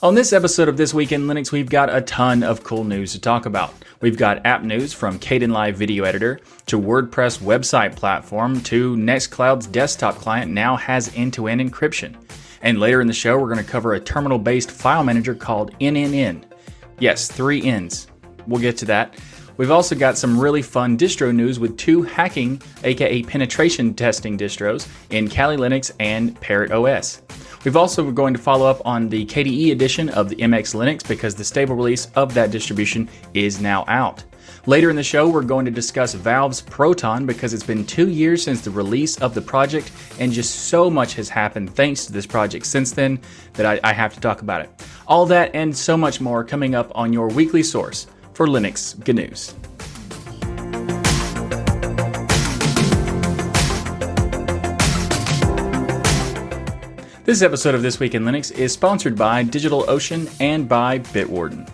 On this episode of This Week in Linux, we've got a ton of cool news to talk about. We've got app news from Caden Kdenlive Video Editor to WordPress website platform to Nextcloud's desktop client now has end to end encryption. And later in the show, we're going to cover a terminal based file manager called NNN. Yes, three N's. We'll get to that. We've also got some really fun distro news with two hacking, aka penetration testing distros in Kali Linux and Parrot OS. We've also going to follow up on the KDE edition of the MX Linux because the stable release of that distribution is now out. Later in the show, we're going to discuss Valve's Proton because it's been two years since the release of the project, and just so much has happened thanks to this project since then that I, I have to talk about it. All that and so much more coming up on your weekly source for Linux GNews. This episode of This Week in Linux is sponsored by DigitalOcean and by Bitwarden.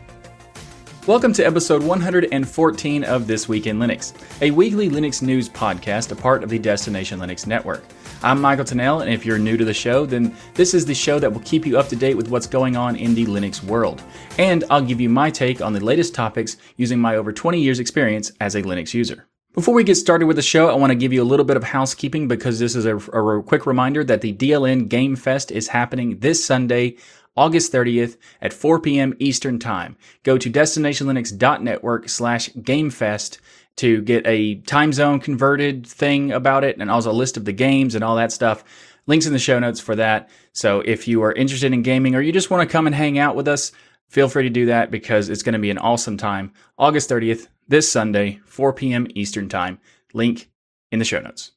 Welcome to episode 114 of This Week in Linux, a weekly Linux news podcast, a part of the Destination Linux network. I'm Michael Tunnell, and if you're new to the show, then this is the show that will keep you up to date with what's going on in the Linux world. And I'll give you my take on the latest topics using my over 20 years' experience as a Linux user. Before we get started with the show, I want to give you a little bit of housekeeping because this is a, a, quick reminder that the DLN Game Fest is happening this Sunday, August 30th at 4 p.m. Eastern Time. Go to destinationlinux.network slash gamefest to get a time zone converted thing about it and also a list of the games and all that stuff. Links in the show notes for that. So if you are interested in gaming or you just want to come and hang out with us, feel free to do that because it's going to be an awesome time. August 30th, this Sunday, 4 p.m. Eastern Time. Link in the show notes.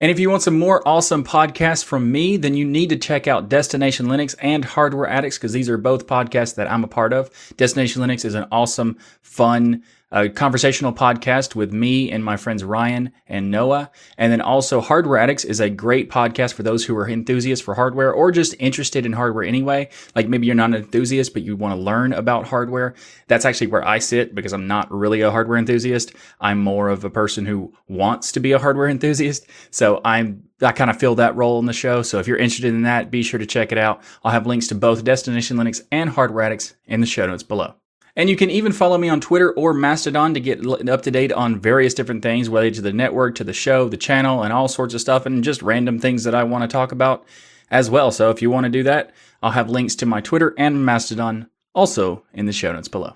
And if you want some more awesome podcasts from me, then you need to check out Destination Linux and Hardware Addicts because these are both podcasts that I'm a part of. Destination Linux is an awesome, fun, a conversational podcast with me and my friends Ryan and Noah. And then also Hardware Addicts is a great podcast for those who are enthusiasts for hardware or just interested in hardware anyway. Like maybe you're not an enthusiast, but you want to learn about hardware. That's actually where I sit because I'm not really a hardware enthusiast. I'm more of a person who wants to be a hardware enthusiast. So I'm I kind of fill that role in the show. So if you're interested in that, be sure to check it out. I'll have links to both Destination Linux and Hardware Addicts in the show notes below. And you can even follow me on Twitter or Mastodon to get up to date on various different things, whether to the network, to the show, the channel, and all sorts of stuff, and just random things that I want to talk about as well. So if you want to do that, I'll have links to my Twitter and Mastodon also in the show notes below.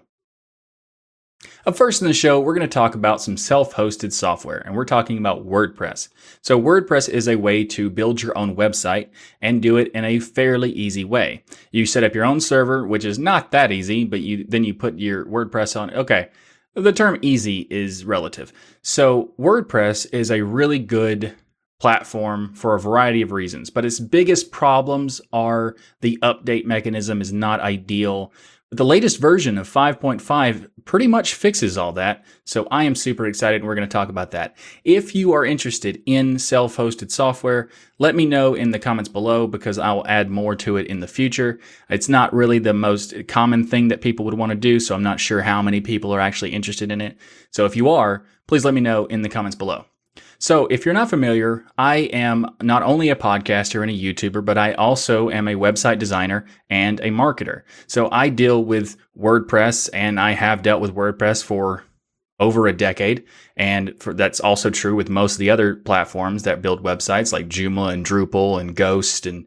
Up first in the show, we're going to talk about some self hosted software, and we're talking about WordPress. So, WordPress is a way to build your own website and do it in a fairly easy way. You set up your own server, which is not that easy, but you then you put your WordPress on. Okay, the term easy is relative. So, WordPress is a really good platform for a variety of reasons, but its biggest problems are the update mechanism is not ideal but the latest version of 5.5 pretty much fixes all that, so I am super excited and we're going to talk about that. If you are interested in self hosted software, let me know in the comments below because I will add more to it in the future. It's not really the most common thing that people would want to do, so I'm not sure how many people are actually interested in it. So if you are, please let me know in the comments below. So, if you're not familiar, I am not only a podcaster and a YouTuber, but I also am a website designer and a marketer. So, I deal with WordPress and I have dealt with WordPress for over a decade. And for, that's also true with most of the other platforms that build websites like Joomla and Drupal and Ghost and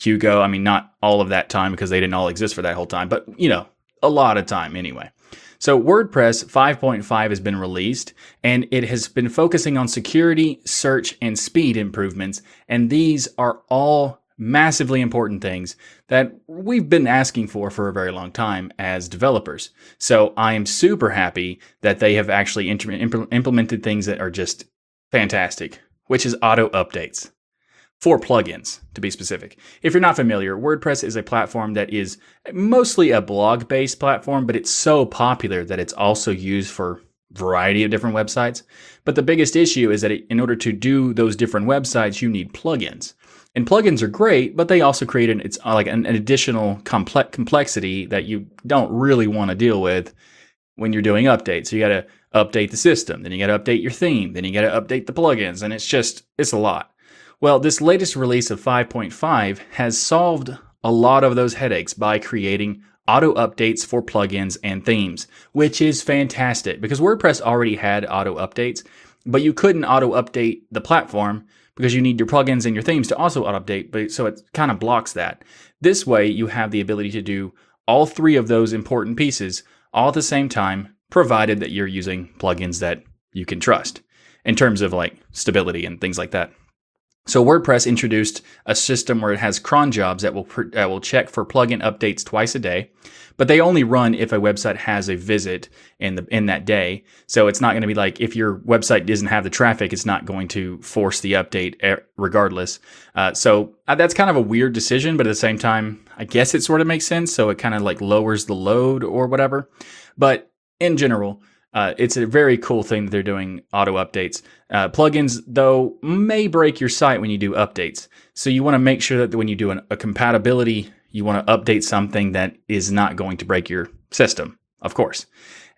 Hugo. I mean, not all of that time because they didn't all exist for that whole time, but you know, a lot of time anyway. So WordPress 5.5 has been released and it has been focusing on security, search, and speed improvements. And these are all massively important things that we've been asking for for a very long time as developers. So I am super happy that they have actually implemented things that are just fantastic, which is auto updates for plugins, to be specific. If you're not familiar, WordPress is a platform that is mostly a blog based platform, but it's so popular that it's also used for variety of different websites. But the biggest issue is that in order to do those different websites, you need plugins. And plugins are great, but they also create an it's uh, like an, an additional complex complexity that you don't really want to deal with when you're doing updates. So you got to update the system, then you got to update your theme, then you got to update the plugins, and it's just it's a lot. Well, this latest release of 5.5 has solved a lot of those headaches by creating auto updates for plugins and themes, which is fantastic because WordPress already had auto updates, but you couldn't auto update the platform because you need your plugins and your themes to also auto update, but so it kind of blocks that. This way you have the ability to do all three of those important pieces all at the same time, provided that you're using plugins that you can trust in terms of like stability and things like that. So WordPress introduced a system where it has cron jobs that will that will check for plugin updates twice a day, but they only run if a website has a visit in the in that day. So it's not going to be like if your website doesn't have the traffic, it's not going to force the update regardless. Uh, so uh, that's kind of a weird decision, but at the same time, I guess it sort of makes sense. So it kind of like lowers the load or whatever. But in general, uh, it's a very cool thing that they're doing auto updates. Uh, plugins, though, may break your site when you do updates. So you want to make sure that when you do an, a compatibility, you want to update something that is not going to break your system, of course.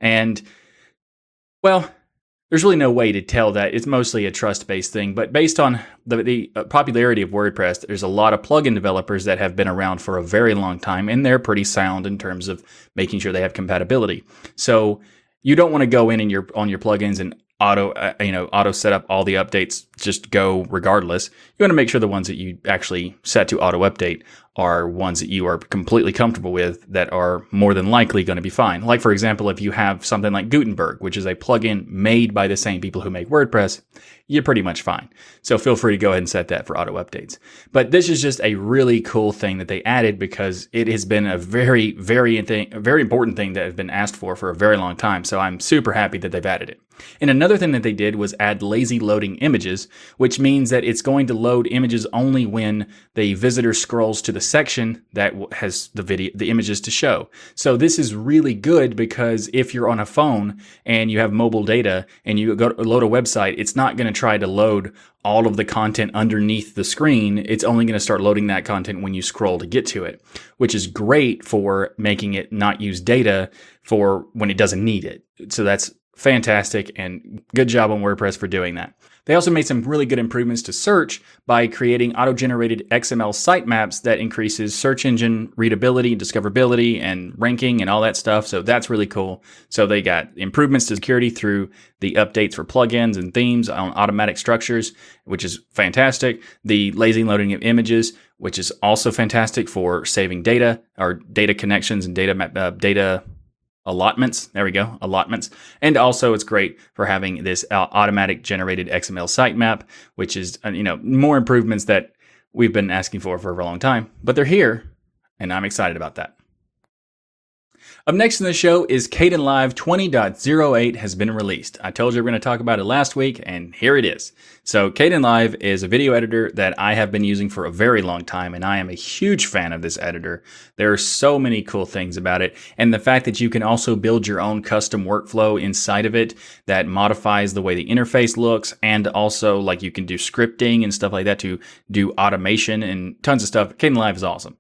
And, well, there's really no way to tell that. It's mostly a trust based thing. But based on the, the, uh, popularity of WordPress, there's a lot of plugin developers that have been around for a very long time, and they're pretty sound in terms of making sure they have compatibility. So you don't want to go in and your on your plugins and auto uh, you know auto set up all the updates just go regardless. You want to make sure the ones that you actually set to auto update are ones that you are completely comfortable with that are more than likely going to be fine. Like for example if you have something like gutenberg which is a plugin made by the same people who make wordpress you're pretty much fine. So feel free to go ahead and set that for auto updates. But this is just a really cool thing that they added because it has been a very very thing very important thing that has been asked for for a very long time. So i'm super happy that they've added it. And another thing that they did was add lazy loading images, which means that it's going to load images only when the visitor scrolls to the section that has the video, the images to show. So this is really good because if you're on a phone and you have mobile data and you go load a website, it's not going to try to load all of the content underneath the screen. It's only going to start loading that content when you scroll to get to it, which is great for making it not use data for when it doesn't need it. So that's fantastic and good job on WordPress for doing that. They also made some really good improvements to search by creating auto-generated XML sitemaps that increases search engine readability, and discoverability, and ranking and all that stuff. So that's really cool. So they got improvements to security through the updates for plugins and themes on automatic structures, which is fantastic. The lazy loading of images, which is also fantastic for saving data or data connections and data uh, data allotments. There we go, allotments. And also, it's great for having this automatic generated XML sitemap, which is uh, you know more improvements that we've been asking for for a long time. But they're here, and I'm excited about that. Up next in the show is Caden Kdenlive 20.08 has been released. I told you we are going to talk about it last week, and here it is. So Caden Kdenlive is a video editor that I have been using for a very long time, and I am a huge fan of this editor. There are so many cool things about it, and the fact that you can also build your own custom workflow inside of it that modifies the way the interface looks, and also like you can do scripting and stuff like that to do automation and tons of stuff. Caden Kdenlive is awesome.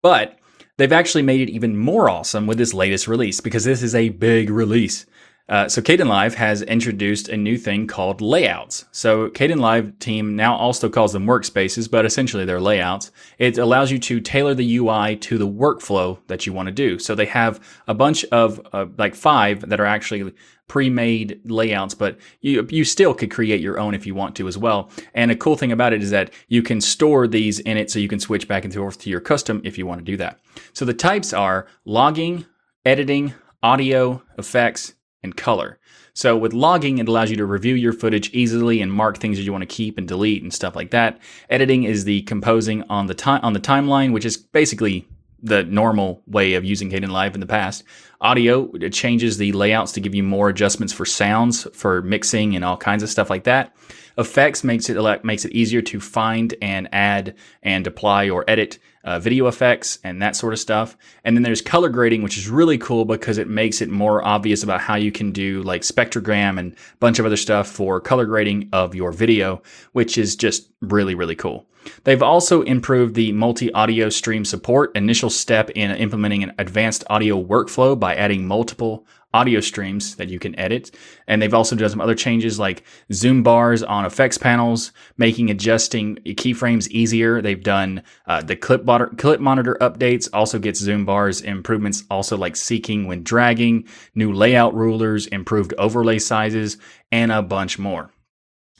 But They've actually made it even more awesome with this latest release because this is a big release. Uh, so Kdenlive has introduced a new thing called layouts. So Kdenlive team now also calls them workspaces, but essentially they're layouts. It allows you to tailor the UI to the workflow that you want to do. So they have a bunch of uh, like five that are actually pre-made layouts, but you you still could create your own if you want to as well. And a cool thing about it is that you can store these in it so you can switch back and forth to your custom if you want to do that. So the types are logging, editing, audio, effects, and color. So with logging, it allows you to review your footage easily and mark things that you want to keep and delete and stuff like that. Editing is the composing on the time on the timeline, which is basically the normal way of using Kdenlive in the past. Audio it changes the layouts to give you more adjustments for sounds, for mixing, and all kinds of stuff like that. Effects makes it makes it easier to find and add and apply or edit uh, video effects and that sort of stuff. And then there's color grading, which is really cool because it makes it more obvious about how you can do like spectrogram and a bunch of other stuff for color grading of your video, which is just really really cool. They've also improved the multi audio stream support, initial step in implementing an advanced audio workflow by adding multiple audio streams that you can edit. And they've also done some other changes like zoom bars on effects panels, making adjusting keyframes easier. They've done uh, the clip, clip monitor updates, also gets zoom bars improvements, also like seeking when dragging, new layout rulers, improved overlay sizes, and a bunch more.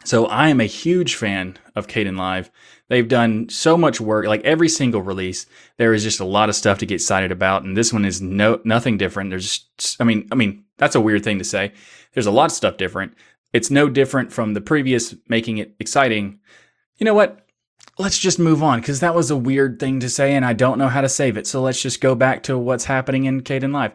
So I am a huge fan of Kdenlive. They've done so much work, like every single release, there is just a lot of stuff to get excited about. And this one is no, nothing different. There's, just, I mean, I mean, that's a weird thing to say. There's a lot of stuff different. It's no different from the previous, making it exciting. You know what? Let's just move on because that was a weird thing to say and I don't know how to save it. So let's just go back to what's happening in Kdenlive.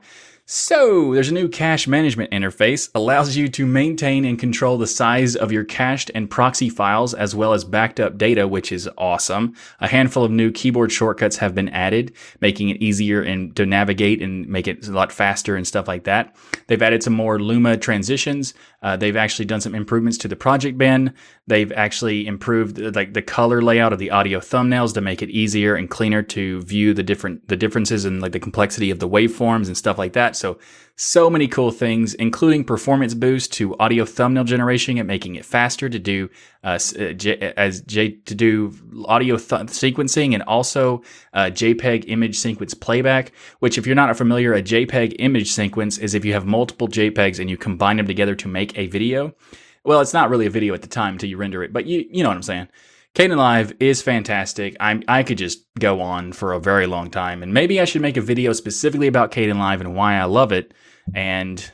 So, there's a new cache management interface, allows you to maintain and control the size of your cached and proxy files as well as backed up data, which is awesome. A handful of new keyboard shortcuts have been added, making it easier and to navigate and make it a lot faster and stuff like that. They've added some more Luma transitions. Uh, they've actually done some improvements to the project bin. They've actually improved like the color layout of the audio thumbnails to make it easier and cleaner to view the different the differences and like the complexity of the waveforms and stuff like that. So, so many cool things, including performance boost to audio thumbnail generation and making it faster to do uh, uh J, as J to do audio th- sequencing and also uh, JPEG image sequence playback. Which, if you're not familiar, a JPEG image sequence is if you have multiple JPEGs and you combine them together to make a video. Well, it's not really a video at the time until you render it, but you you know what I'm saying. Kdenlive is fantastic. i I could just go on for a very long time, and maybe I should make a video specifically about Kdenlive and why I love it. And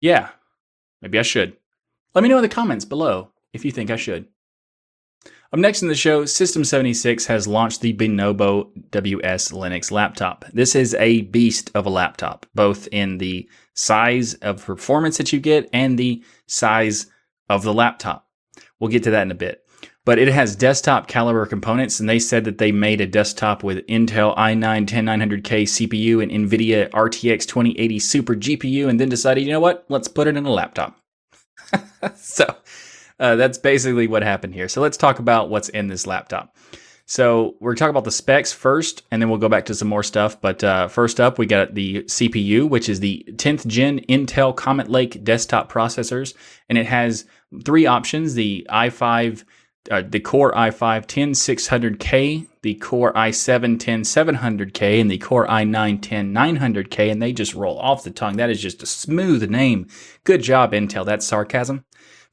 yeah, maybe I should. Let me know in the comments below if you think I should. Up next in the show, System76 has launched the Bonobo WS Linux laptop. This is a beast of a laptop, both in the size of performance that you get and the size of the laptop. We'll get to that in a bit but it has desktop caliber components, and they said that they made a desktop with Intel i9 10900K CPU and NVIDIA RTX 2080 Super GPU, and then decided, you know what, let's put it in a laptop. so uh, that's basically what happened here. So let's talk about what's in this laptop. So we're talking about the specs first, and then we'll go back to some more stuff. But uh, first up, we got the CPU, which is the 10th gen Intel Comet Lake desktop processors, and it has three options: the i5 uh, the Core i5 10600K, the Core i7 10700K, and the Core i9 10900K, and they just roll off the tongue. That is just a smooth name. Good job, Intel. That's sarcasm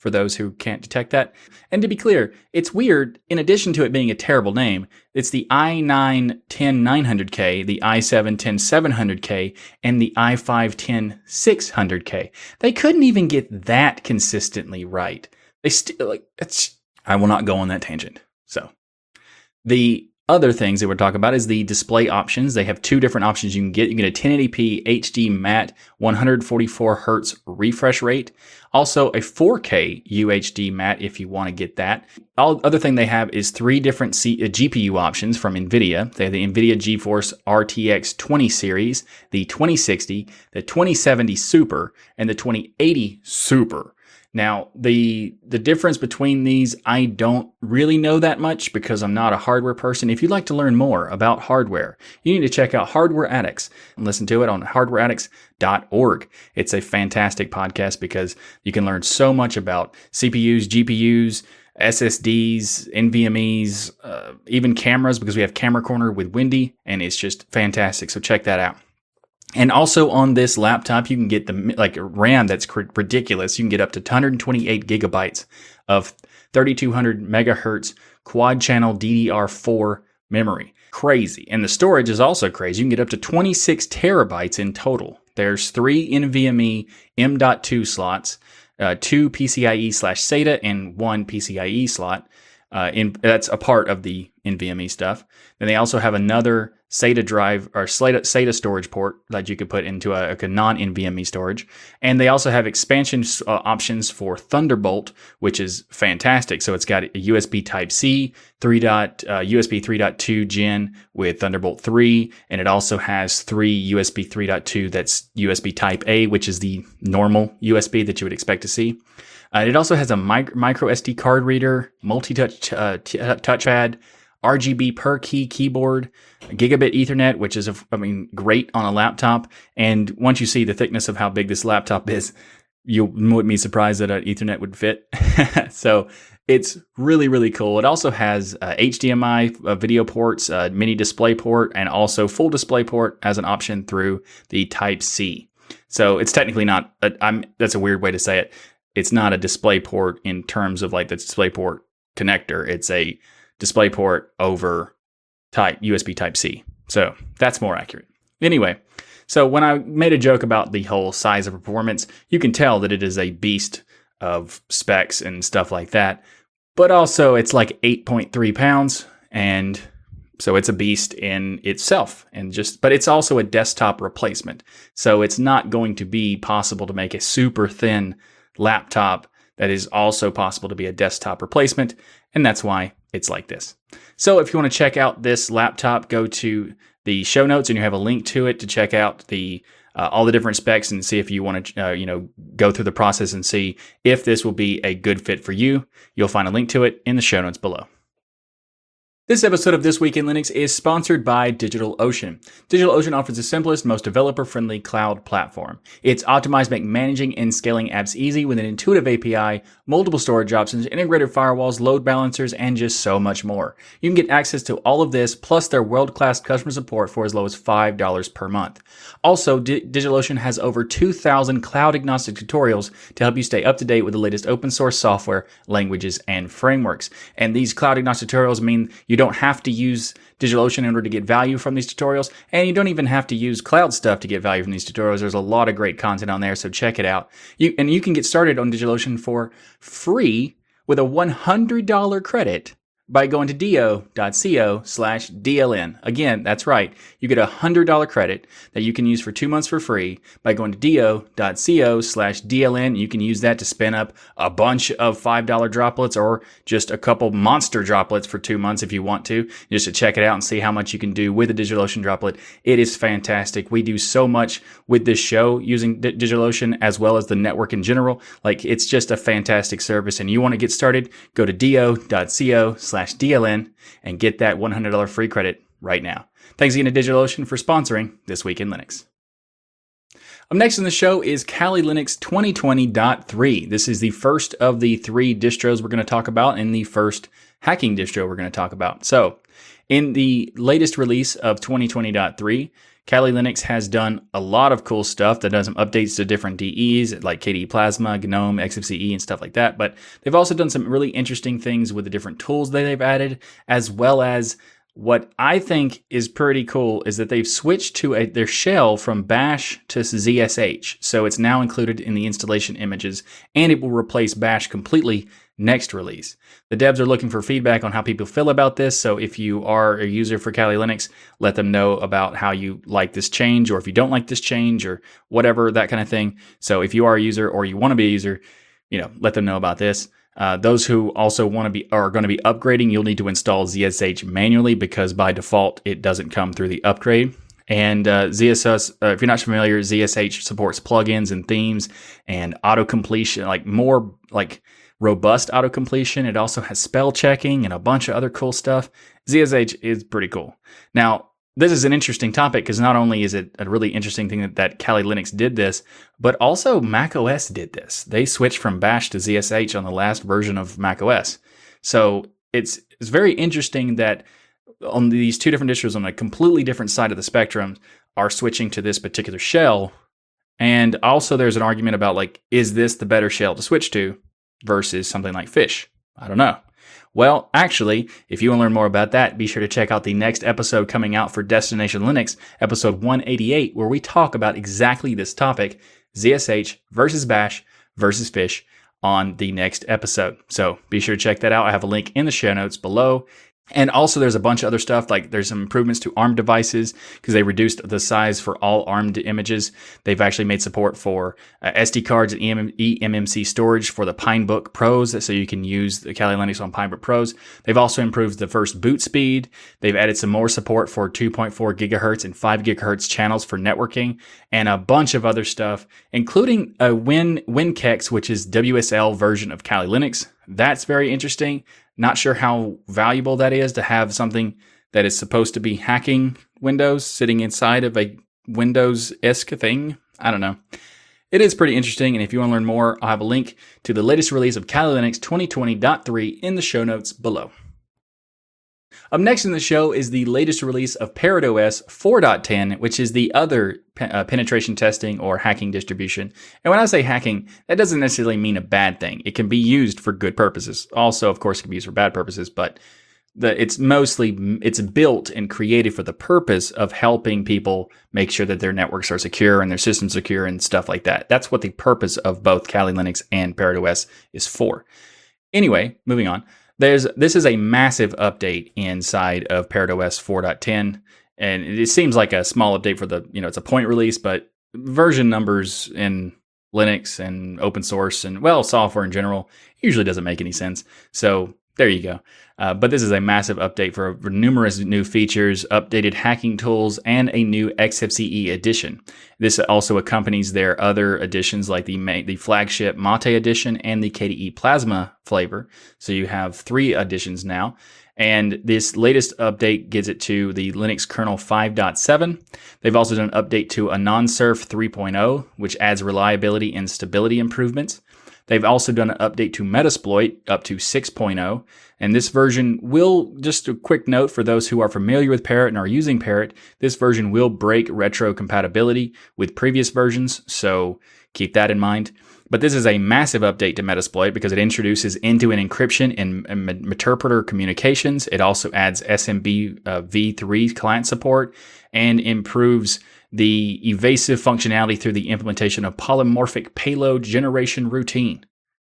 for those who can't detect that. And to be clear, it's weird, in addition to it being a terrible name, it's the i9 10900K, the i7 10700K, and the i5 10600K. They couldn't even get that consistently right. They still, like, it's I will not go on that tangent. So, the other things that we're talking about is the display options. They have two different options you can get. You can get a 1080p HD matte 144 hertz refresh rate. Also a 4K UHD matte if you want to get that. All other thing they have is three different C- uh, GPU options from NVIDIA. They have the NVIDIA GeForce RTX 20 series, the 2060, the 2070 Super, and the 2080 Super. Now, the the difference between these, I don't really know that much because I'm not a hardware person. If you'd like to learn more about hardware, you need to check out Hardware Addicts and listen to it on hardwareaddicts.org. It's a fantastic podcast because you can learn so much about CPUs, GPUs, SSDs, NVMEs, uh, even cameras because we have Camera Corner with Wendy, and it's just fantastic. So check that out. And also on this laptop, you can get the like RAM that's ridiculous. You can get up to 128 gigabytes of 3200 megahertz quad channel DDR4 memory. Crazy. And the storage is also crazy. You can get up to 26 terabytes in total. There's three NVMe M.2 slots, uh, two PCIe slash SATA, and one PCIe slot. Uh, in, that's a part of the NVMe stuff. Then they also have another SATA drive or SATA storage port that you could put into a, a non NVMe storage. And they also have expansion uh, options for Thunderbolt, which is fantastic. So it's got a USB Type C, 3. Dot, uh, USB 3.2 gen with Thunderbolt 3, and it also has three USB 3.2 that's USB Type A, which is the normal USB that you would expect to see. Uh, it also has a micro, SD card reader, multi touch uh, t- touchpad RGB per key keyboard, gigabit Ethernet, which is, a, I mean, great on a laptop. And once you see the thickness of how big this laptop is, you wouldn't be surprised that an Ethernet would fit. so it's really, really cool. It also has uh, HDMI uh, video ports, uh, mini display port, and also full display port as an option through the Type C. So it's technically not. A, I'm. That's a weird way to say it. It's not a display port in terms of like the display port connector. It's a display port over type USB Type C. So that's more accurate. Anyway, so when I made a joke about the whole size of performance, you can tell that it is a beast of specs and stuff like that. But also, it's like 8.3 pounds, and so it's a beast in itself. And just, but it's also a desktop replacement. So it's not going to be possible to make a super thin laptop that is also possible to be a desktop replacement. And that's why it's like this. So if you want to check out this laptop, go to the show notes and you have a link to it to check out the uh, all the different specs and see if you want to uh, you know go through the process and see if this will be a good fit for you. You'll find a link to it in the show notes below. This episode of This Week in Linux is sponsored by DigitalOcean. DigitalOcean offers the simplest, most developer-friendly cloud platform. It's optimized to make managing and scaling apps easy with an intuitive API, multiple storage options, integrated firewalls, load balancers, and just so much more. You can get access to all of this plus their world-class customer support for as low as $5 per month. Also, D- DigitalOcean has over 2,000 cloud-agnostic tutorials to help you stay up to date with the latest open source software, languages, and frameworks. And these cloud-agnostic tutorials mean you you don't have to use DigitalOcean in order to get value from these tutorials, and you don't even have to use cloud stuff to get value from these tutorials. There's a lot of great content on there, so check it out. You, and you can get started on DigitalOcean for free with a $100 credit by going to do.co slash DLN. Again, that's right. You get a $100 credit that you can use for two months for free by going to do.co slash DLN. You can use that to spin up a bunch of $5 droplets or just a couple monster droplets for two months if you want to, just to check it out and see how much you can do with a DigitalOcean droplet. It is fantastic. We do so much with this show using D- DigitalOcean as well as the network in general. Like it's just a fantastic service and you want to get started, go to do.co slash slash DLN and get that $100 free credit right now. Thanks again to DigitalOcean for sponsoring This Week in Linux. Up next in the show is Kali Linux 2020.3. This is the first of the three distros we're going to talk about and the first hacking distro we're going to talk about. So, in the latest release of 2020.3, Kali Linux has done a lot of cool stuff that does some updates to different DEs like KDE Plasma, GNOME, XFCE, and stuff like that. But they've also done some really interesting things with the different tools that they've added, as well as what I think is pretty cool is that they've switched to a, their shell from Bash to ZSH. So it's now included in the installation images and it will replace Bash completely next release. The devs are looking for feedback on how people feel about this. So if you are a user for Kali Linux, let them know about how you like this change or if you don't like this change or whatever, that kind of thing. So if you are a user or you want to be a user, you know, let them know about this. Uh, those who also want to be are going to be upgrading, you'll need to install ZSH manually because by default it doesn't come through the upgrade. And uh, ZSS, uh, if you're not familiar, ZSH supports plugins and themes and auto completion, like more like robust auto completion. It also has spell checking and a bunch of other cool stuff. ZSH is pretty cool. Now, this is an interesting topic because not only is it a really interesting thing that, that Kali Linux did this, but also Mac OS did this. They switched from Bash to ZSH on the last version of Mac OS. So it's it's very interesting that on these two different distros on a completely different side of the spectrum are switching to this particular shell. And also there's an argument about like, is this the better shell to switch to? Versus something like fish? I don't know. Well, actually, if you want to learn more about that, be sure to check out the next episode coming out for Destination Linux, episode 188, where we talk about exactly this topic ZSH versus Bash versus Fish on the next episode. So be sure to check that out. I have a link in the show notes below. And also, there's a bunch of other stuff like there's some improvements to ARM devices because they reduced the size for all ARM images. They've actually made support for uh, SD cards and eMMC storage for the Pinebook Pros, so you can use the Kali Linux on Pinebook Pros. They've also improved the first boot speed. They've added some more support for 2.4 gigahertz and 5 gigahertz channels for networking, and a bunch of other stuff, including a Win WinKEX, which is WSL version of Kali Linux That's very interesting. Not sure how valuable that is to have something that is supposed to be hacking Windows sitting inside of a Windows esque thing. I don't know. It is pretty interesting, and if you want to learn more, I'll have a link to the latest release of Kali Linux 2020.3 in the show notes below. Up next in the show is the latest release of ParrotOS 4.10, which is the other pe- uh, penetration testing or hacking distribution. And when I say hacking, that doesn't necessarily mean a bad thing. It can be used for good purposes. Also, of course, it can be used for bad purposes, but the, it's mostly it's built and created for the purpose of helping people make sure that their networks are secure and their systems secure and stuff like that. That's what the purpose of both Kali Linux and ParrotOS is for. Anyway, moving on. There's this is a massive update inside of ParrotOS 4.10, and it seems like a small update for the you know it's a point release, but version numbers in Linux and open source and well software in general usually doesn't make any sense. So there you go. Uh, but this is a massive update for, numerous new features, updated hacking tools, and a new XFCE edition. This also accompanies their other editions like the the flagship Mate edition and the KDE Plasma flavor. So you have three editions now. And this latest update gets it to the Linux kernel 5.7. They've also done an update to AnonSurf 3.0, which adds reliability and stability improvements. They've also done an update to Metasploit up to 6.0, and this version will, just a quick note for those who are familiar with Parrot and are using Parrot, this version will break retro compatibility with previous versions, so keep that in mind. But this is a massive update to Metasploit because it introduces end-to-end encryption in, in Meterpreter communications. It also adds SMB uh, v3 client support and improves the evasive functionality through the implementation of polymorphic payload generation routine.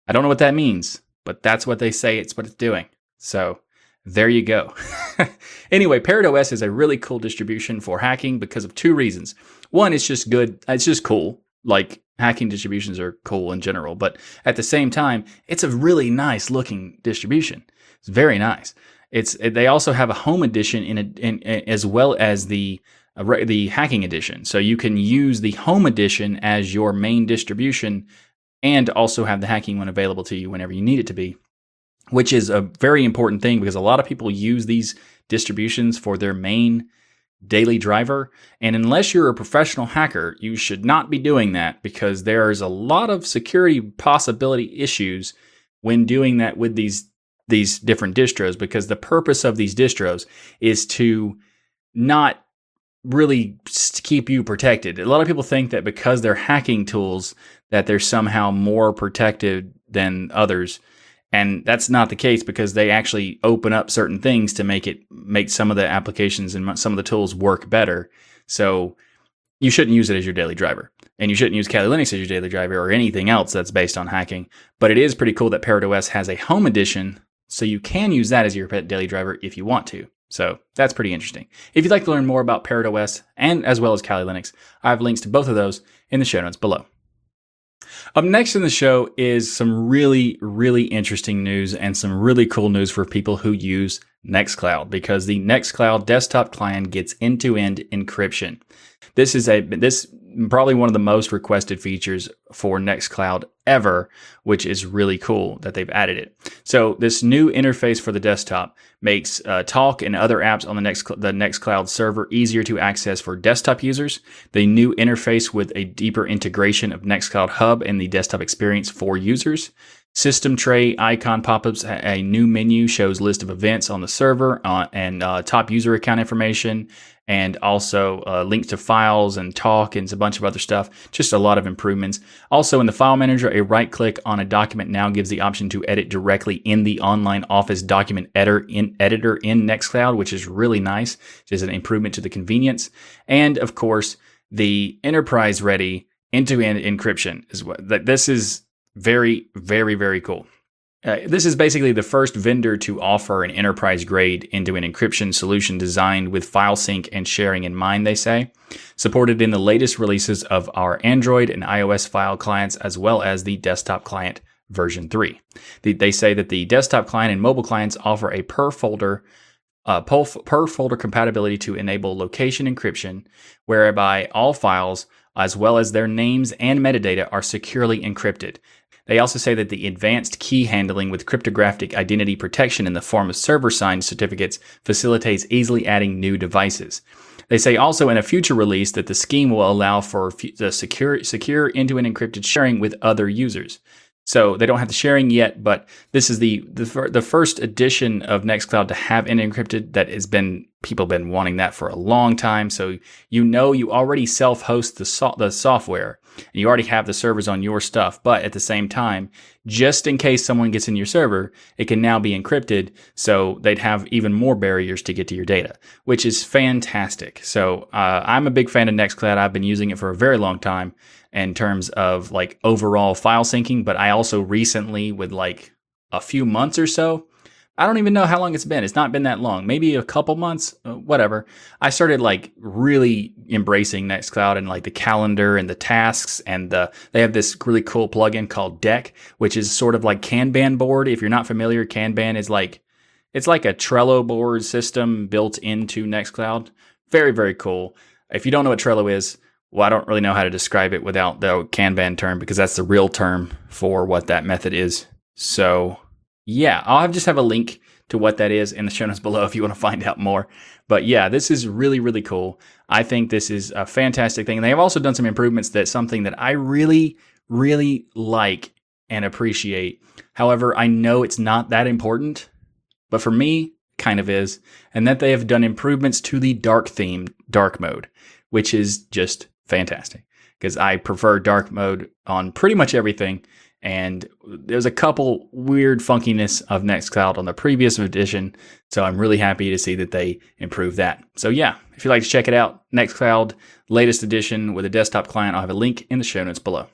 I don't know what that means, but that's what they say it's what it's doing. So there you go. anyway, ParrotOS is a really cool distribution for hacking because of two reasons. One, it's just good, it's just cool. Like hacking distributions are cool in general, but at the same time, it's a really nice looking distribution. It's very nice. It's they also have a home edition in, a, in, in as well as the the hacking edition. So you can use the home edition as your main distribution and also have the hacking one available to you whenever you need it to be, which is a very important thing because a lot of people use these distributions for their main daily driver. And unless you're a professional hacker, you should not be doing that because there's a lot of security possibility issues when doing that with these these different distros because the purpose of these distros is to not really keep you protected. A lot of people think that because they're hacking tools that they're somehow more protected than others. And that's not the case because they actually open up certain things to make it make some of the applications and some of the tools work better. So you shouldn't use it as your daily driver. And you shouldn't use Kali Linux as your daily driver or anything else that's based on hacking. But it is pretty cool that ParrotOS has a home edition, so you can use that as your daily driver if you want to. So that's pretty interesting. If you'd like to learn more about Parrot OS and as well as Kali Linux, I have links to both of those in the show notes below. Up next in the show is some really, really interesting news and some really cool news for people who use Nextcloud because the Nextcloud desktop client gets end-to-end encryption. This is a this probably one of the most requested features for Nextcloud ever, which is really cool that they've added it. So this new interface for the desktop makes uh, Talk and other apps on the next the Nextcloud server easier to access for desktop users. The new interface with a deeper integration of Nextcloud Hub and the desktop experience for users. System tray icon pop-ups. A new menu shows list of events on the server uh, and uh, top user account information, and also uh, links to files and talk and a bunch of other stuff. Just a lot of improvements. Also, in the file manager, a right-click on a document now gives the option to edit directly in the online Office document editor in editor in Nextcloud, which is really nice. Is an improvement to the convenience, and of course, the enterprise-ready end-to-end encryption is what this is very, very, very cool. Uh, this is basically the first vendor to offer an enterprise grade end-to-end encryption solution designed with file sync and sharing in mind, they say. Supported in the latest releases of our Android and iOS file clients, as well as the desktop client version 3. they say that the desktop client and mobile clients offer a per folder uh, per folder compatibility to enable location encryption, whereby all files, as well as their names and metadata, are securely encrypted. They also say that the advanced key handling with cryptographic identity protection in the form of server signed certificates facilitates easily adding new devices. They say also in a future release that the scheme will allow for the secure, secure end-to-end encrypted sharing with other users. So they don't have the sharing yet, but this is the the, the first edition of Nextcloud to have end encrypted that has been people been wanting that for a long time. So you know you already self-host the so- the software and you already have the servers on your stuff, but at the same time, just in case someone gets in your server, it can now be encrypted. So they'd have even more barriers to get to your data, which is fantastic. So uh, I'm a big fan of Nextcloud. I've been using it for a very long time in terms of like overall file syncing, but I also recently, with like a few months or so, I don't even know how long it's been. It's not been that long, maybe a couple months, uh, whatever. I started like really embracing Nextcloud and like the calendar and the tasks and the they have this really cool plugin called Deck, which is sort of like Kanban board. If you're not familiar, Kanban is like it's like a Trello board system built into Nextcloud. Very very cool. If you don't know what Trello is, well, I don't really know how to describe it without the Kanban term because that's the real term for what that method is. So, yeah, I'll just have a link to what that is in the show notes below if you want to find out more. But yeah, this is really, really cool. I think this is a fantastic thing. And they have also done some improvements that something that I really, really like and appreciate. However, I know it's not that important, but for me, kind of is. And that they have done improvements to the dark theme, dark mode, which is just fantastic because I prefer dark mode on pretty much everything. And there's a couple weird funkiness of Nextcloud on the previous edition. So I'm really happy to see that they improved that. So yeah, if you'd like to check it out, Nextcloud latest edition with a desktop client, I'll have a link in the show notes below.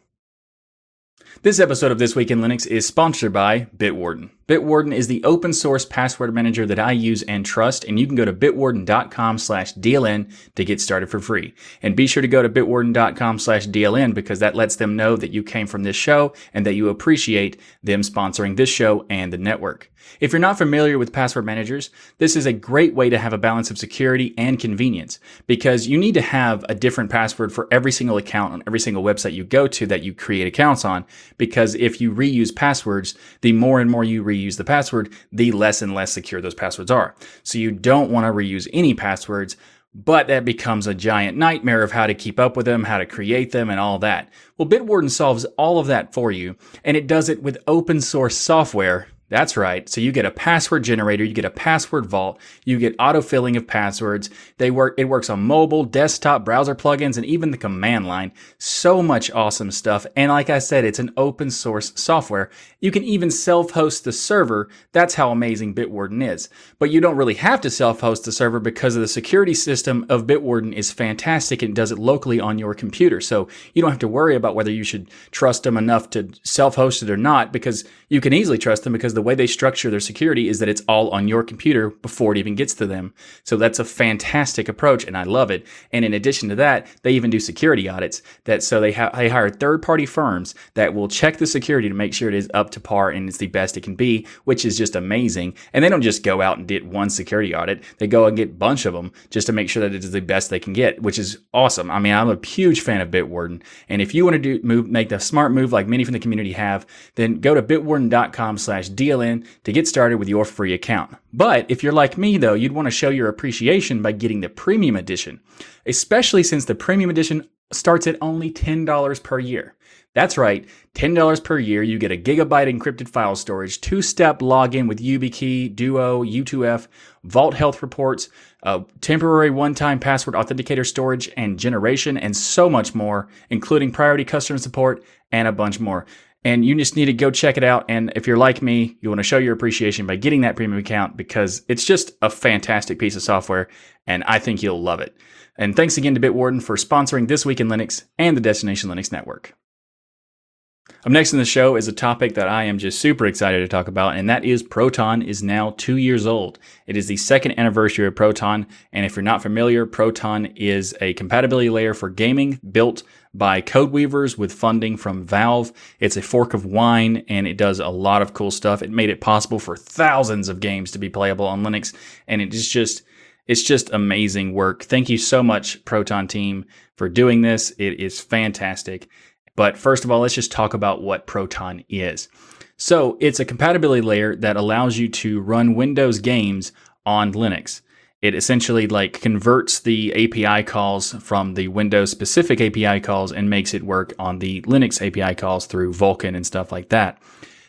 This episode of This Week in Linux is sponsored by Bitwarden. Bitwarden is the open source password manager that I use and trust, and you can go to bitwarden.com slash DLN to get started for free. And be sure to go to bitwarden.com slash DLN because that lets them know that you came from this show and that you appreciate them sponsoring this show and the network. If you're not familiar with password managers, this is a great way to have a balance of security and convenience because you need to have a different password for every single account on every single website you go to that you create accounts on. Because if you reuse passwords, the more and more you reuse reuse the password, the less and less secure those passwords are. So you don't want to reuse any passwords, but that becomes a giant nightmare of how to keep up with them, how to create them, and all that. Well, Bitwarden solves all of that for you, and it does it with open source software that's right. So you get a password generator, you get a password vault, you get autofilling of passwords. They work it works on mobile, desktop, browser plugins and even the command line. So much awesome stuff. And like I said, it's an open source software. You can even self-host the server. That's how amazing Bitwarden is. But you don't really have to self-host the server because of the security system of Bitwarden is fantastic and does it locally on your computer. So you don't have to worry about whether you should trust them enough to self-host it or not because you can easily trust them because the way they structure their security is that it's all on your computer before it even gets to them. So that's a fantastic approach and I love it. And in addition to that, they even do security audits that so they, ha- they hire third party firms that will check the security to make sure it is up to par and it's the best it can be, which is just amazing. And they don't just go out and get one security audit. They go and get a bunch of them just to make sure that it is the best they can get, which is awesome. I mean, I'm a huge fan of Bitwarden. And if you want to do move, make the smart move like many from the community have, then go to bitwarden.com slash DLN to get started with your free account. But if you're like me though, you'd want to show your appreciation by getting the premium edition, especially since the premium edition starts at only $10 per year. That's right, $10 per year, you get a gigabyte encrypted file storage, two step login with YubiKey, Duo, U2F, Vault Health reports, uh, temporary one time password authenticator storage and generation, and so much more, including priority customer support and a bunch more and you just need to go check it out. And if you're like me, you want to show your appreciation by getting that premium account because it's just a fantastic piece of software, and I think you'll love it. And thanks again to Bitwarden for sponsoring This Week in Linux and the Destination Linux Network. Up next in the show is a topic that I am just super excited to talk about, and that is Proton is now two years old. It is the second anniversary of Proton, and if you're not familiar, Proton is a compatibility layer for gaming built by Codeweavers with funding from Valve. It's a fork of Wine, and it does a lot of cool stuff. It made it possible for thousands of games to be playable on Linux, and it is just it's just amazing work. Thank you so much, Proton team, for doing this. It is fantastic. But first of all, let's just talk about what Proton is. So it's a compatibility layer that allows you to run Windows games on Linux. It essentially like converts the API calls from the Windows specific API calls and makes it work on the Linux API calls through Vulkan and stuff like that.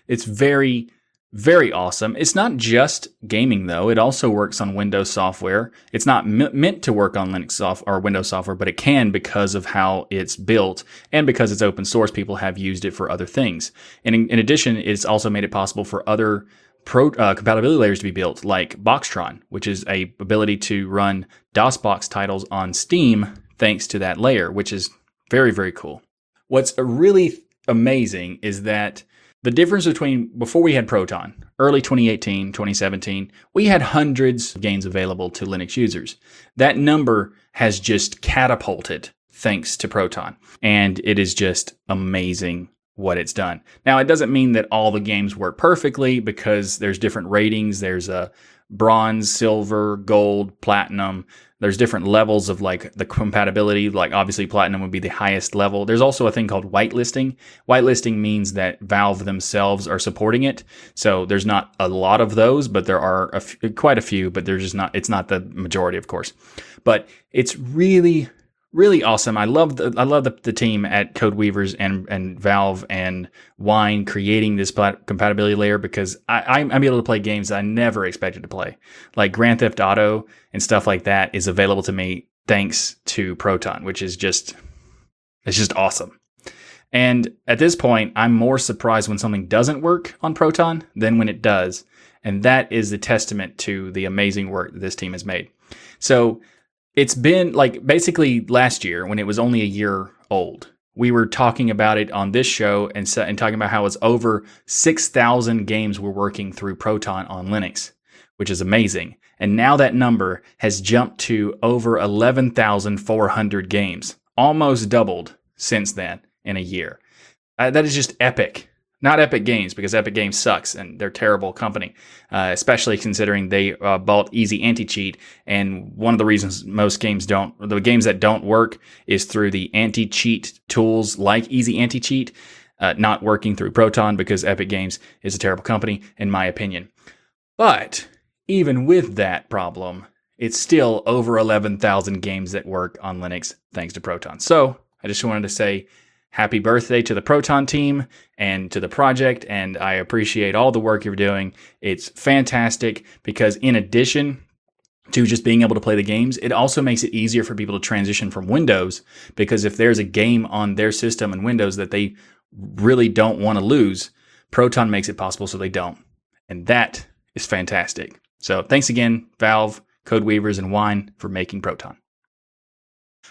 It's very very awesome. It's not just gaming though. It also works on Windows software. It's not m- meant to work on Linux soft- or Windows software, but it can because of how it's built and because it's open source. People have used it for other things. And in, in addition, it's also made it possible for other pro, uh, compatibility layers to be built, like Boxtron, which is a ability to run DOSBox titles on Steam thanks to that layer, which is very very cool. What's really amazing is that the difference between before we had Proton, early 2018, 2017, we had hundreds of games available to Linux users. That number has just catapulted thanks to Proton. And it is just amazing what it's done. Now, it doesn't mean that all the games work perfectly because there's different ratings. There's a bronze, silver, gold, platinum there's different levels of like the compatibility. Like obviously platinum would be the highest level. There's also a thing called whitelisting. Whitelisting means that Valve themselves are supporting it. So there's not a lot of those, but there are a f- quite a few, but there's just not, it's not the majority, of course. But it's really, really awesome. I love the I love the, the team at Codeweavers and and Valve and Wine creating this plat- compatibility layer because I, I'm able to play games I never expected to play, like Grand Theft Auto and stuff like that is available to me thanks to Proton, which is just it's just awesome. And at this point, I'm more surprised when something doesn't work on Proton than when it does. And that is the testament to the amazing work that this team has made. So it's been like basically last year when it was only a year old. We were talking about it on this show and, and talking about how it's over 6,000 games were working through Proton on Linux, which is amazing. And now that number has jumped to over 11,400 games, almost doubled since then in a year. Uh, that is just epic. Not Epic Games because Epic Games sucks and they're terrible company, uh, especially considering they uh, bought Easy Anti Cheat. And one of the reasons most games don't, the games that don't work, is through the anti cheat tools like Easy Anti Cheat, uh, not working through Proton because Epic Games is a terrible company, in my opinion. But even with that problem, it's still over 11,000 games that work on Linux thanks to Proton. So I just wanted to say happy birthday to the Proton team and to the project. And I appreciate all the work you're doing. It's fantastic because, in addition to just being able to play the games, it also makes it easier for people to transition from Windows. Because if there's a game on their system in Windows that they really don't want to lose, Proton makes it possible so they don't. And that is fantastic. So thanks again, Valve, Code Weavers, and Wine for making Proton.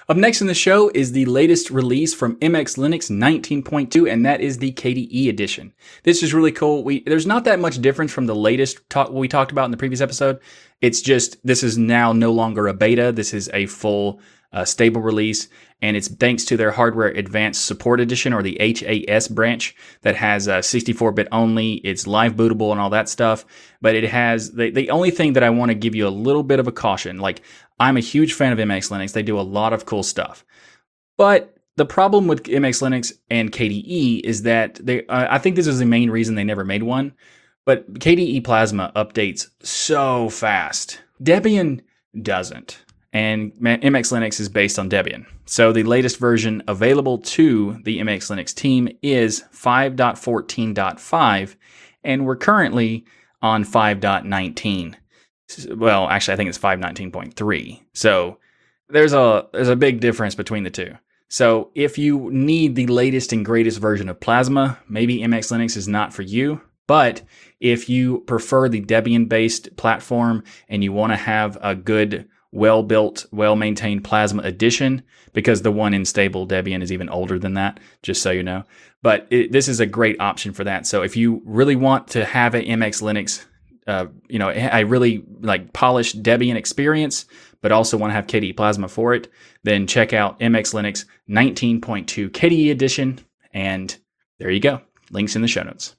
Up next in the show is the latest release from MX Linux 19.2, and that is the KDE edition. This is really cool. We there's not that much difference from the latest talk we talked about in the previous episode. It's just this is now no longer a beta. This is a full uh, stable release, and it's thanks to their Hardware Advanced Support Edition or the HAS branch that has a 64-bit only. It's live bootable and all that stuff, but it has the the only thing that I want to give you a little bit of a caution. Like I'm a huge fan of MX Linux. They do a lot of cool stuff. But the problem with MX Linux and KDE is that they, uh, I think this is the main reason they never made one. But KDE Plasma updates so fast. Debian doesn't. And MX Linux is based on Debian. So the latest version available to the MX Linux team is 5.14.5, and we're currently on 5.19 well, actually, I think it's 519.3. So there's a there's a big difference between the two. So if you need the latest and greatest version of Plasma, maybe MX Linux is not for you. But if you prefer the Debian based platform and you want to have a good, well built, well maintained Plasma edition, because the one in stable Debian is even older than that, just so you know. But it, this is a great option for that. So if you really want to have an MX Linux uh, you know, I really like polished Debian experience, but also want to have KDE Plasma for it, then check out MX Linux 19.2 KDE edition. And there you go. Links in the show notes.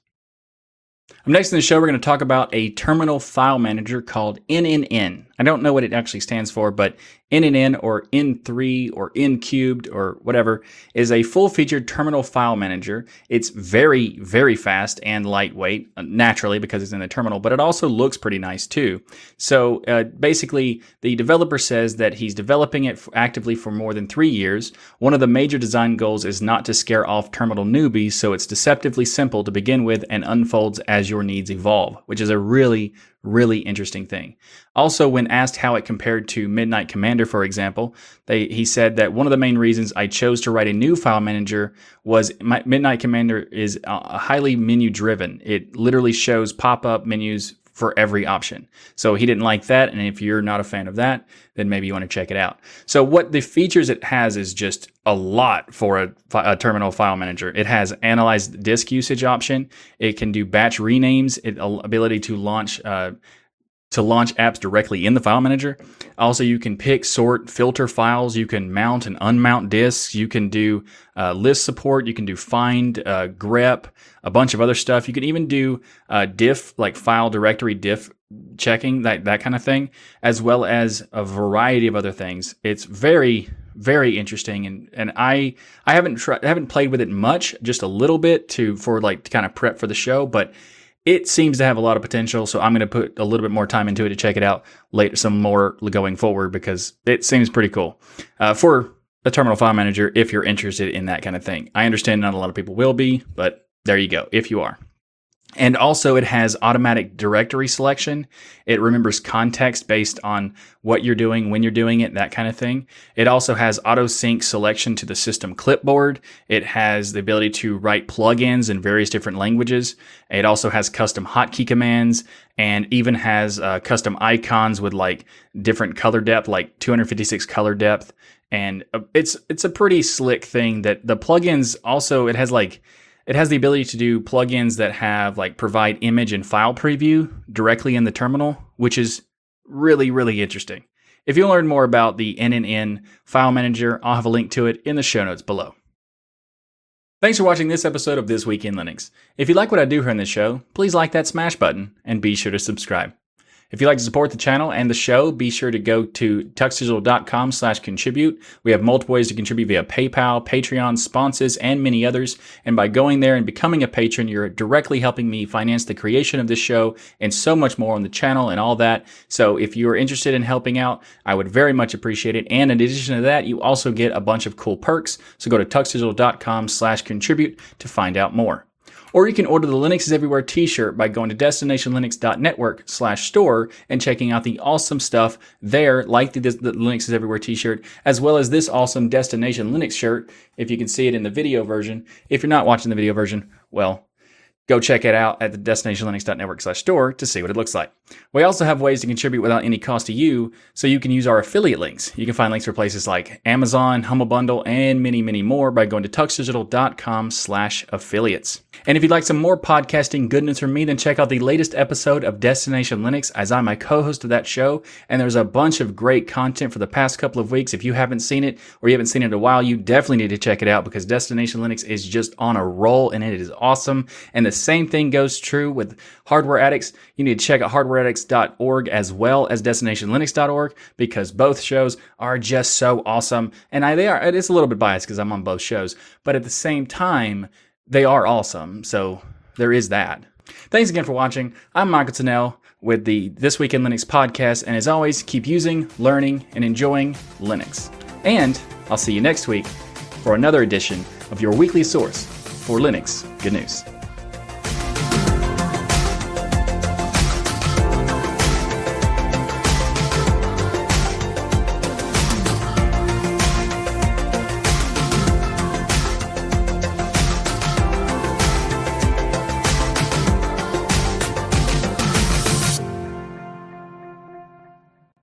Next in the show, we're going to talk about a terminal file manager called NNN. I don't know what it actually stands for, but NNN or N3 or N cubed or whatever is a full featured terminal file manager. It's very, very fast and lightweight, uh, naturally, because it's in the terminal, but it also looks pretty nice too. So uh, basically, the developer says that he's developing it actively for more than three years. One of the major design goals is not to scare off terminal newbies, so it's deceptively simple to begin with and unfolds as your needs evolve, which is a really, really interesting thing. Also, when asked how it compared to Midnight Commander, for example, they, he said that one of the main reasons I chose to write a new file manager was Midnight Commander is uh, highly menu driven. It literally shows pop up menus for every option. So he didn't like that. And if you're not a fan of that, then maybe you want to check it out. So what the features it has is just a lot for a, a terminal file manager. It has analyzed disk usage option. It can do batch renames, it ability to launch, uh, to launch apps directly in the file manager. Also, you can pick, sort, filter files. You can mount and unmount disks. You can do uh, list support. You can do find, uh, grep, a bunch of other stuff. You can even do uh, diff, like file directory diff checking, that, that kind of thing, as well as a variety of other things. It's very, very interesting. And, and I, I haven't tried, haven't played with it much, just a little bit to, for like to kind of prep for the show, but it seems to have a lot of potential. So I'm going to put a little bit more time into it to check it out later, some more going forward because it seems pretty cool. Uh, for a terminal file manager, if you're interested in that kind of thing, I understand not a lot of people will be, but there you go. If you are. And also, it has automatic directory selection. It remembers context based on what you're doing, when you're doing it, that kind of thing. It also has auto sync selection to the system clipboard. It has the ability to write plugins in various different languages. It also has custom hotkey commands and even has uh, custom icons with like different color depth, like 256 color depth. And uh, it's it's a pretty slick thing that the plugins also it has like it has the ability to do plugins that have like provide image and file preview directly in the terminal, which is really, really interesting. If you learn more about the NNN file manager, I'll have a link to it in the show notes below. Thanks for watching this episode of This Week in Linux. If you like what I do here in this show, please like that smash button and be sure to subscribe. If you'd like to support the channel and the show, be sure to go to tuxdigital.com slash contribute. We have multiple ways to contribute via PayPal, Patreon, sponsors, and many others. And by going there and becoming a patron, you're directly helping me finance the creation of this show and so much more on the channel and all that. So if you're interested in helping out, I would very much appreciate it. And in addition to that, you also get a bunch of cool perks. So go to tuxdigital.com slash contribute to find out more. Or you can order the Linux is Everywhere t-shirt by going to destinationlinux.network slash store and checking out the awesome stuff there, like the, the Linux is Everywhere t-shirt, as well as this awesome Destination Linux shirt, if you can see it in the video version. If you're not watching the video version, well, Go check it out at the destinationlinux.network slash store to see what it looks like. We also have ways to contribute without any cost to you, so you can use our affiliate links. You can find links for places like Amazon, Humble Bundle, and many, many more by going to tuxdigital.com slash affiliates. And if you'd like some more podcasting goodness from me, then check out the latest episode of Destination Linux as I'm a co-host of that show. And there's a bunch of great content for the past couple of weeks. If you haven't seen it or you haven't seen it in a while, you definitely need to check it out because Destination Linux is just on a roll and it is awesome. And the same thing goes true with Hardware Addicts. You need to check out hardwareaddicts.org as well as destinationlinux.org because both shows are just so awesome. And I, they are, it is a little bit biased because I'm on both shows, but at the same time, they are awesome. So there is that. Thanks again for watching. I'm Michael Tunnell with the This Week in Linux podcast. And as always, keep using, learning, and enjoying Linux. And I'll see you next week for another edition of your weekly source for Linux good news.